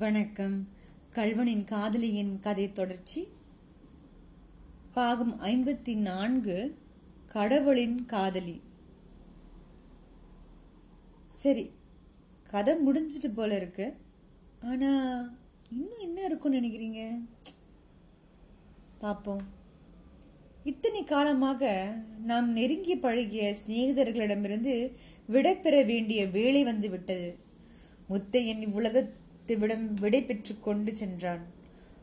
வணக்கம். கல்வனின் காதலியின் கதை தொடர்ச்சி. பாகம் ஐம்பத்தி நான்கு கடவுளின் காதலி. சரி கதை முடிஞ்சிட்டு போல இருக்கு. ஆனா இன்னும் என்ன இருக்கும்னு நினைக்கிறீங்க? பார்ப்போம் இத்தனை காலமாக நாம் நெருங்கி பழகிய சிநேகிதர்களிடமிருந்து விடைபெற வேண்டிய வேலை வந்து விட்டது. முத்தையன் இவ்வுலகத்திவிடம் விடை பெற்று கொண்டு சென்றான்.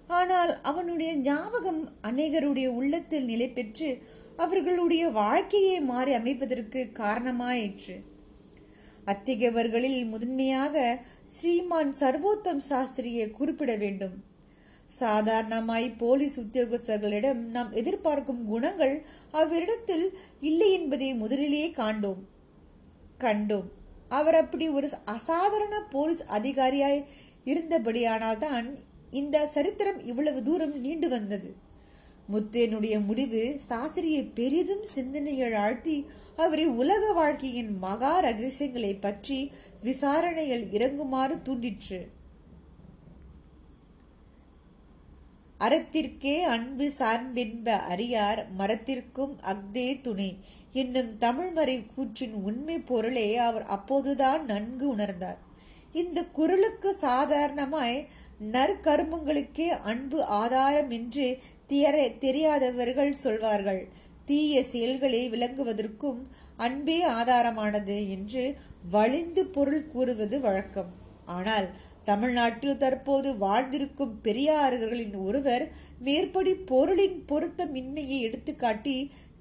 ஆனால் அவனுடைய ஞாபகம் அநேகருடைய உள்ளத்தில் நிலை பெற்று அவர்களுடைய வாழ்க்கையை மாறி அமைப்பதற்கு காரணமாயிற்று. அத்திகவர்களில் முதன்மையாக ஸ்ரீமான் சர்வோத்தம் சாஸ்திரியை குறிப்பிட வேண்டும். சாதாரணமாய் போலீஸ் உத்தியோகஸ்தர்களிடம் நாம் எதிர்பார்க்கும் குணங்கள் அவரிடத்தில் இல்லை என்பதை முதலிலேயே காண்டோம். கண்டோம். அவர் அப்படி ஒரு அசாதாரண போலீஸ் அதிகாரியாய் இருந்தபடியானால்தான் இந்த சரித்திரம் இவ்வளவு தூரம் நீண்டு வந்தது. முத்தேனுடைய முடிவு சாஸ்திரியை பெரிதும் சிந்தனைகள் ஆழ்த்தி அவரை உலக வாழ்க்கையின் மகா ரகசியங்களை பற்றி விசாரணையில் இறங்குமாறு தூண்டிற்று. அறத்திற்கே அன்பு சார்பென்ப அறியார் மரத்திற்கும் அக்தே துணை என்னும் தமிழ்மறை கூற்றின் உண்மை பொருளை அவர் அப்போதுதான் நன்கு உணர்ந்தார். இந்த குரலுக்கு சாதாரணமாய் நற்கருமங்களுக்கே அன்பு ஆதாரம் என்று தெரியாதவர்கள் சொல்வார்கள். தீய செயல்களை விளங்குவதற்கும் அன்பே ஆதாரமானது என்று வலிந்து பொருள் கூறுவது வழக்கம். ஆனால் தமிழ்நாட்டில் தற்போது வாழ்ந்திருக்கும் பெரியார்களின் ஒருவர் மேற்படி பொருளின் பொருத்தமின்மையை எடுத்துக்காட்டி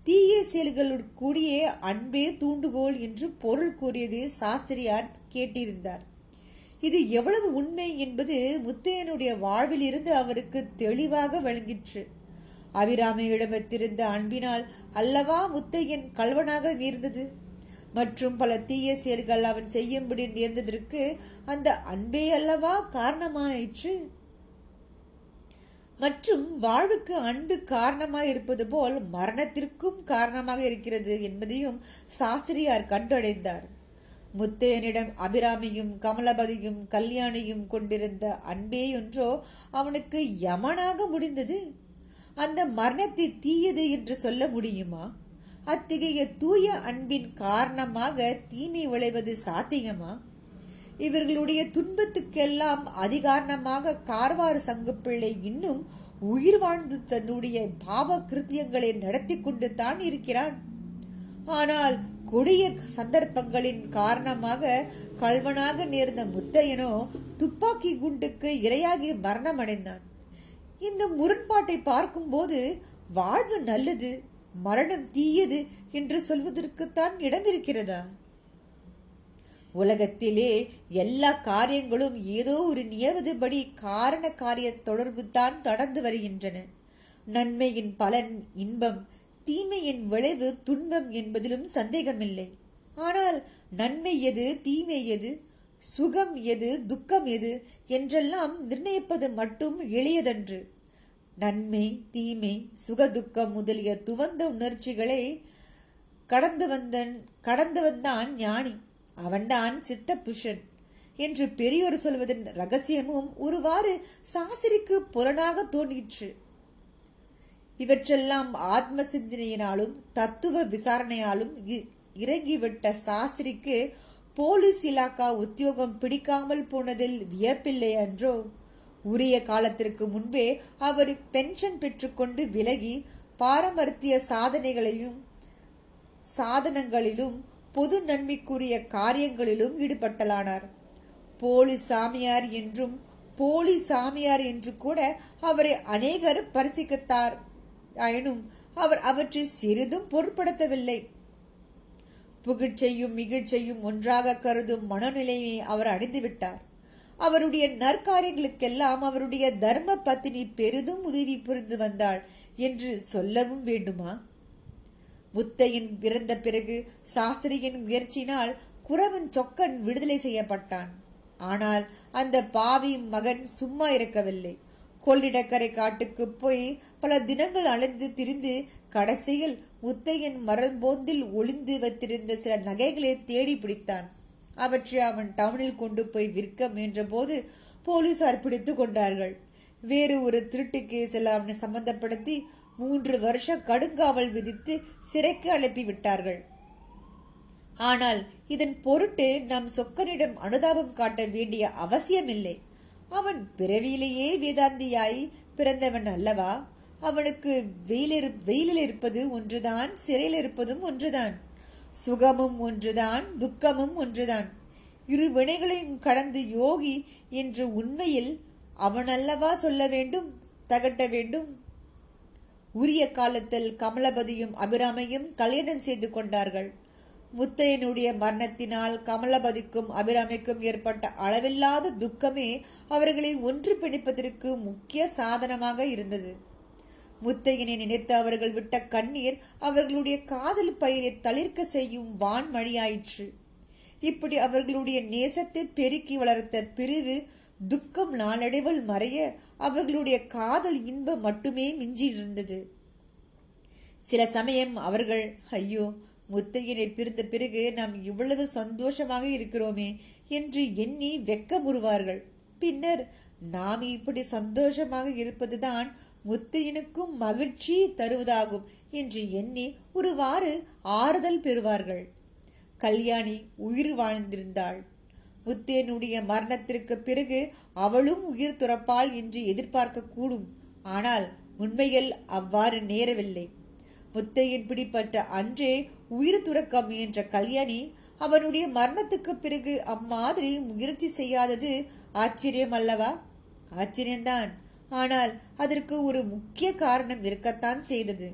தீய செயல்களுடன் கூடிய அன்பே தூண்டுகோல் என்று பொருள் கூறியது சாஸ்திரியார் கேட்டிருந்தார். இது எவ்வளவு உண்மை என்பது முத்தையனுடைய வாழ்வில் இருந்து அவருக்கு தெளிவாக விளங்கிற்று. அபிராமியிடமத்திருந்த அன்பினால் அல்லவா முத்தையன் கல்வனாக நேர்ந்தது? மற்றும் பல தீய செயல்கள் அவன் செய்யும்படி நேர்ந்ததற்கு அந்த அன்பே அல்லவா காரணமாயிற்று? மற்றும் வாழ்வுக்கு அன்பு காரணமாக இருப்பது போல் மரணத்திற்கும் காரணமாக இருக்கிறது என்பதையும் சாஸ்திரியார் கண்டடைந்தார். முத்தையனிடம் அபிராமியும் கமலபதியும் கல்யாணியும் கொண்டிருந்த அன்பே ஒன்றோ அவனுக்கு யமனாக முடிந்தது? அந்த மரணத்தை தீயது என்று சொல்ல முடியுமா? அத்தகைய தூய அன்பின் காரணமாக தீமை விளைவது சாத்தியமா? இவர்களுடைய துன்பத்துக்கெல்லாம் அதிகாரணமாக கார்வாறு சங்குப்பிள்ளை இன்னும் உயிர் வாழ்ந்து தன்னுடைய பாவ கிருத்தியங்களை நடத்தி கொண்டு தான் இருக்கிறான். ஆனால் கொடிய சந்தர்ப்பங்களின் காரணமாக கல்வனாக நேர்ந்த முத்தையனோ துப்பாக்கி குண்டுக்கு இரையாகி மரணமடைந்தான். இந்த முரண்பாட்டை பார்க்கும்போது வாழ்வு நல்லது மரணம் தீயது என்று சொல்வதற்குத்தான் இடம் இருக்கிறதா உலகத்திலே எல்லா காரியங்களும் ஏதோ ஒரு நியமதுபடி காரண காரிய தொடர்பு தான் தொடர்ந்து வருகின்றன. நன்மையின் பலன் இன்பம் தீமையின் விளைவு துன்பம் என்பதிலும் சந்தேகமில்லை. ஆனால் நன்மை எது தீமை எது சுகம் எது துக்கம் எது என்றெல்லாம் நிர்ணயிப்பது மட்டும் எளியதன்று. நன்மை தீமை சுகதுக்கம் முதலிய துவந்த உணர்ச்சிகளை கடந்து வந்தன் கடந்து வந்தான் ஞானி. அவன்தான் சித்த புருஷன் என்று பெரியோர் சொல்வதன் ரகசியமும் ஒருவாறு சாஸ்திரிக்கு புலனாக தோன்றிற்று. இவற்றெல்லாம் ஆத்ம சிந்தனையினாலும் தத்துவ விசாரணையாலும் இறங்கிவிட்ட சாஸ்திரிக்கு போலீஸ் இலாக்கா உத்தியோகம் பிடிக்காமல் போனதில் வியப்பில்லை அன்றோ? உரிய காலத்திற்கு முன்பே அவர் பென்ஷன் பெற்றுக்கொண்டு விலகி பாரமர்த்திய சாதனைகளையும் சாதனங்களிலும் பொது நன்மைக்குரிய காரியங்களிலும் ஈடுபட்டலானார். போலீஸ் சாமியார் என்றும் போலி சாமியார் என்று கூட அவரை அநேகர் பரிசிக்கத்தார். ஆயினும் அவர் அவற்றை சிறிதும் பொருட்படுத்தவில்லை. புகிழ்ச்சையும் மிகிழ்ச்சையும் ஒன்றாக கருதும் மனநிலையை அவர் அடைந்துவிட்டார். அவருடைய நற்காரியங்களுக்கெல்லாம் அவருடைய தர்ம பத்தினி பெரிதும் உதவி புரிந்து வந்தாள் என்று சொல்லவும் வேண்டுமா? முத்தையின் பிறந்த பிறகு சாஸ்திரியின் முயற்சியினால் குறவன் சொக்கன் விடுதலை செய்யப்பட்டான். ஆனால் அந்த பாவி மகன் சும்மா இருக்கவில்லை. கொள்ளிடக்கரை காட்டுக்கு போய் பல தினங்கள் அலைந்து திரிந்து கடைசியில் முத்தையன் மரம்போந்தில் ஒளிந்து வைத்திருந்த சில நகைகளை தேடி பிடித்தான். அவற்றை அவன் டவுனில் கொண்டு போய் விற்க முயன்றபோது போலீசார் பிடித்து கொண்டார்கள். வேறு ஒரு திருட்டு கேஸில் அவனை சம்பந்தப்படுத்தி மூன்று வருஷம் கடுங்காவல் விதித்து சிறைக்கு அனுப்பி விட்டார்கள். ஆனால் இதன் பொருட்டு நம் சொக்கனிடம் அனுதாபம் காட்ட வேண்டிய அவசியமில்லை. அவன் பிறவியிலேயே வேதாந்தியாய் பிறந்தவன் அல்லவா? அவனுக்கு வெயிலிரு வெயிலில் இருப்பது ஒன்றுதான் சிறையில் இருப்பதும் ஒன்றுதான். சுகமும் ஒன்றுதான் துக்கமும் ஒன்றுதான். இரு வினைகளையும் கடந்து யோகி என்று உண்மையில் அவனல்லவா சொல்ல வேண்டும் தகட்ட வேண்டும்? உரிய காலத்தில் கமலபதியும் அபிராமையும் கல்யாணம் செய்து கொண்டார்கள். முத்தையனுடைய மரணத்தினால் கமலபதிக்கும் அபிராமிக்கும் ஏற்பட்ட அளவில்லாத துக்கமே அவர்களை ஒன்று பிணைப்பதற்கு முக்கிய சாதனமாக இருந்தது. முத்தையனை நினைத்து அவர்கள் விட்ட கண்ணீர் அவர்களுடைய காதல் பயிரை தளிர்க்க செய்யும் வான்மழியாயிற்று இப்படி அவர்களுடைய நேசத்தை பெருக்கி வளர்த்த பிரிவு துக்கம் நாளடைவில் மறைய அவர்களுடைய காதல் இன்பம் மட்டுமே மிஞ்சியிருந்தது. சில சமயம் அவர்கள் ஐயோ முத்தையனை பிரிந்த பிறகு நாம் இவ்வளவு சந்தோஷமாக இருக்கிறோமே என்று எண்ணி வெக்கமுறுவார்கள். பின்னர் நாம் இப்படி சந்தோஷமாக இருப்பதுதான் முத்தையனுக்கும் மகிழ்ச்சி தருவதாகும் என்று எண்ணி ஒருவாறு ஆறுதல் பெறுவார்கள். கல்யாணி உயிர் வாழ்ந்திருந்தாள். முத்தேனுடைய மரணத்திற்கு பிறகு அவளும் உயிர் துறப்பாள் என்று எதிர்பார்க்க கூடும் ஆனால் உண்மையில் அவ்வாறு நேரவில்லை. முத்தையின் பிடிப்பட்ட அன்றே உயிர் துறக்க முயன்ற கல்யாணி அவனுடைய மரணத்துக்கு பிறகு அம்மாதிரி முயற்சி செய்யாதது ஆச்சரியம் அல்லவா? ஆச்சரியம்தான். ஆனால் அதற்கு ஒரு முக்கிய காரணம் இருக்கத்தான் செய்தது.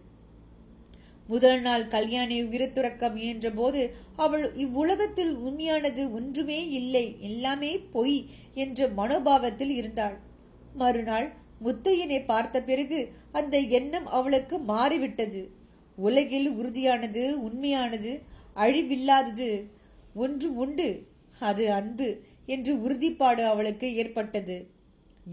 முதல் நாள் கல்யாணி உயிர்த்துறக்க முயன்ற போது அவள் இவ்வுலகத்தில் உண்மையானது ஒன்றுமே இல்லை எல்லாமே பொய் என்ற மனோபாவத்தில் இருந்தாள். மறுநாள் முத்தையனை பார்த்த பிறகு அந்த எண்ணம் அவளுக்கு மாறிவிட்டது. உலகில் உறுதியானது உண்மையானது அழிவில்லாதது ஒன்று உண்டு. அது அன்பு என்று உறுதிப்பாடு அவளுக்கு ஏற்பட்டது.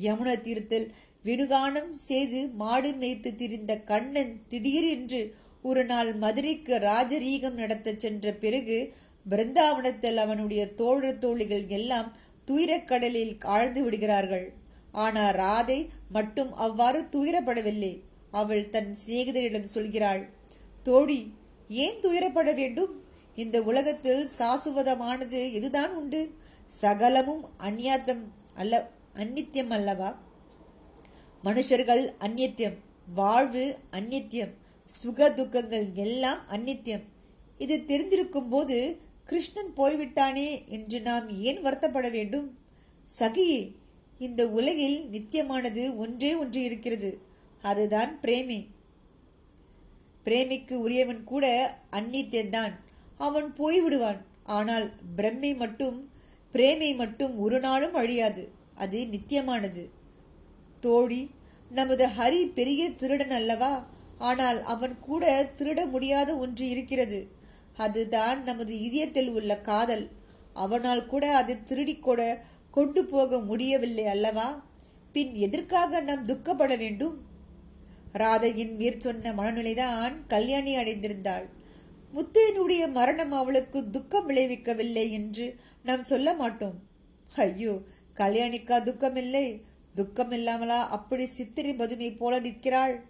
யமுன தீர்த்தில் வினுகானம் செய்து மாடு மேய்த்து திரிந்த கண்ணன் திடீரென்று ஒரு நாள் மதுரைக்கு ராஜரீகம் நடத்தச் சென்ற பிறகு பிருந்தாவனத்தில் அவனுடைய தோழர் தோழிகள் எல்லாம் துயரக்கடலில் ஆழ்ந்து விடுகிறார்கள். ஆனால் ராதை மட்டும் அவ்வாறு துயரப்படவில்லை. அவள் தன் சிநேகிதரிடம் சொல்கிறாள் தோழி ஏன் துயரப்பட வேண்டும்? இந்த உலகத்தில் சாசுவதமானது எதுதான் உண்டு? சகலமும் அந்நியாத்தம் அல்ல அந்நித்தியம் அல்லவா? மனுஷர்கள் அந்நித்தியம் வாழ்வு அந்நித்தியம் சுக துக்கங்கள் எல்லாம் அந்நித்தியம் இது தெரிந்திருக்கும் போது கிருஷ்ணன் போய்விட்டானே என்று நாம் ஏன் வருத்தப்பட வேண்டும்? சகியே இந்த உலகில் நித்தியமானது ஒன்றே ஒன்று இருக்கிறது. அதுதான் பிரேமி. பிரேமிக்கு உரியவன் கூட அந்நித்தியந்தான் அவன் போய்விடுவான். ஆனால் பிரம்மை மட்டும் பிரேமை மட்டும் ஒரு நாளும் அழியாது. அது நித்தியமானது. தோழி நமது ஹரி பெரிய திருடன் அல்லவா? ஆனால் அவன் கூட திருட முடியாத ஒன்று இருக்கிறது. அதுதான் நமது இதயத்தில் உள்ள காதல். அவனால் கூட அதை திருடிக்கூட கொண்டு போக முடியவில்லை அல்லவா? பின் எதற்காக நாம் துக்கப்பட வேண்டும்? ராதையின் மேற் சொன்ன மனநிலைதான் கல்யாணி அடைந்திருந்தாள். முத்தையனுடைய மரணம் அவளுக்கு துக்கம் விளைவிக்கவில்லை என்று நாம் சொல்ல மாட்டோம். ஐயோ கல்யாணிக்கா துக்கமில்லை. துக்கம் இல்லாமலா அப்படி சித்திரை மதுமை போல நிற்கிறாள்?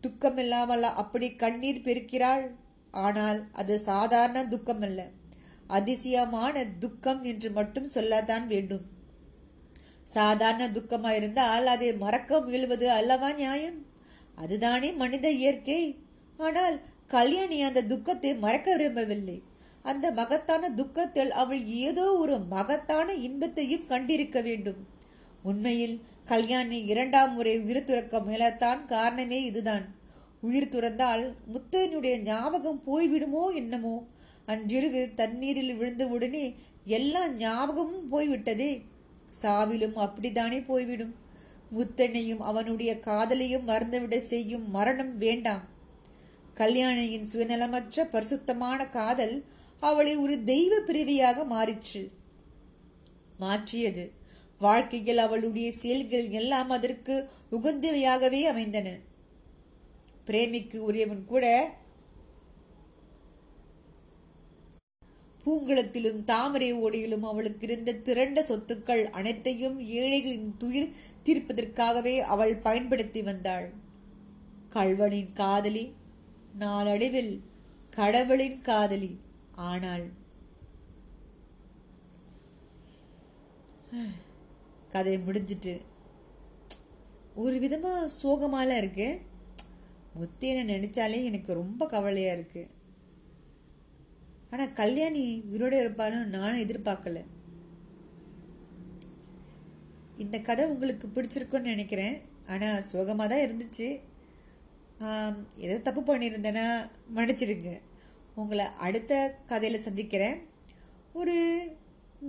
துக்கம் இல்லாமலா அப்படி கண்ணீர் பெருக்கிறாள்? ஆனால் அது சாதாரண துக்கம் அல்ல அதிசயமான துக்கம் என்று மட்டும் சொல்லத்தான் வேண்டும். சாதாரண துக்கமாயிருந்தால் அதை மறக்க முயல்வது அல்லவா நியாயம்? அதுதானே மனித இயற்கை. ஆனால் கல்யாணி அந்த துக்கத்தை மறக்க விரும்பவில்லை. அந்த மகத்தான துக்கத்தில் அவள் ஏதோ ஒரு மகத்தான இன்பத்தையும் கண்டிருக்க வேண்டும். உண்மையில் கல்யாணி இரண்டாம் முறை உயிர் துறக்க முயலத்தான் காரணமே இதுதான். உயிர் துறந்தால் முத்தையனுடைய ஞாபகம் போய்விடுமோ என்னமோ? அன்றிரவு தண்ணீரில் விழுந்தவுடனே எல்லா ஞாபகமும் போய்விட்டதே. சாவிலும் அப்படித்தானே போய்விடும். புத்தனையும் அவனுடைய காதலையும் மறந்துவிட செய்யும் மரணம் வேண்டாம். கல்யாணியின் சுயநலமற்ற பரிசுத்தமான காதல் அவளை ஒரு தெய்வ பிரிவியாக மாறிற்று. மாற்றியது. வாழ்க்கையில் அவளுடைய செயல்கள் எல்லாம் அதற்கு உகந்தவையாகவே அமைந்தன. பிரேமிக்கு உரியவன் கூட பூங்குளத்திலும் தாமரை ஓடியிலும் அவளுக்கு இருந்த திரண்ட சொத்துக்கள் அனைத்தையும் ஏழைகளின் துயிர் தீர்ப்பதற்காகவே அவள் பயன்படுத்தி வந்தாள். கள்வனின் காதலி நாளடைவில் கடவுளின் காதலி ஆனாள். கதை முடிஞ்சிட்டு. ஒரு விதமாக சோகமாலாம் இருக்கு. முத்தேன நினைச்சாலே எனக்கு ரொம்ப கவலையாக இருக்கு. ஆனால் கல்யாணி உயிரோடு இருப்பாலும் நானும் எதிர்பார்க்கல. இந்த கதை உங்களுக்கு பிடிச்சிருக்குன்னு நினைக்கிறேன். ஆனால் சோகமாக தான் இருந்துச்சு எதை தப்பு பண்ணியிருந்தேன்னா மன்னிச்சிடுங்க. உங்களை அடுத்த கதையில் சந்திக்கிறேன். ஒரு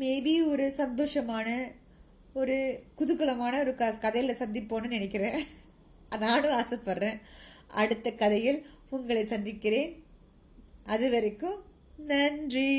மேபி ஒரு சந்தோஷமான ஒரு குதூகலமான ஒரு க கதையில் சந்திப்போன்னு நினைக்கிறேன். நானும் ஆசைப்பட்றேன். அடுத்த கதையில் உங்களை சந்திக்கிறேன். அது வரைக்கும் நன்றி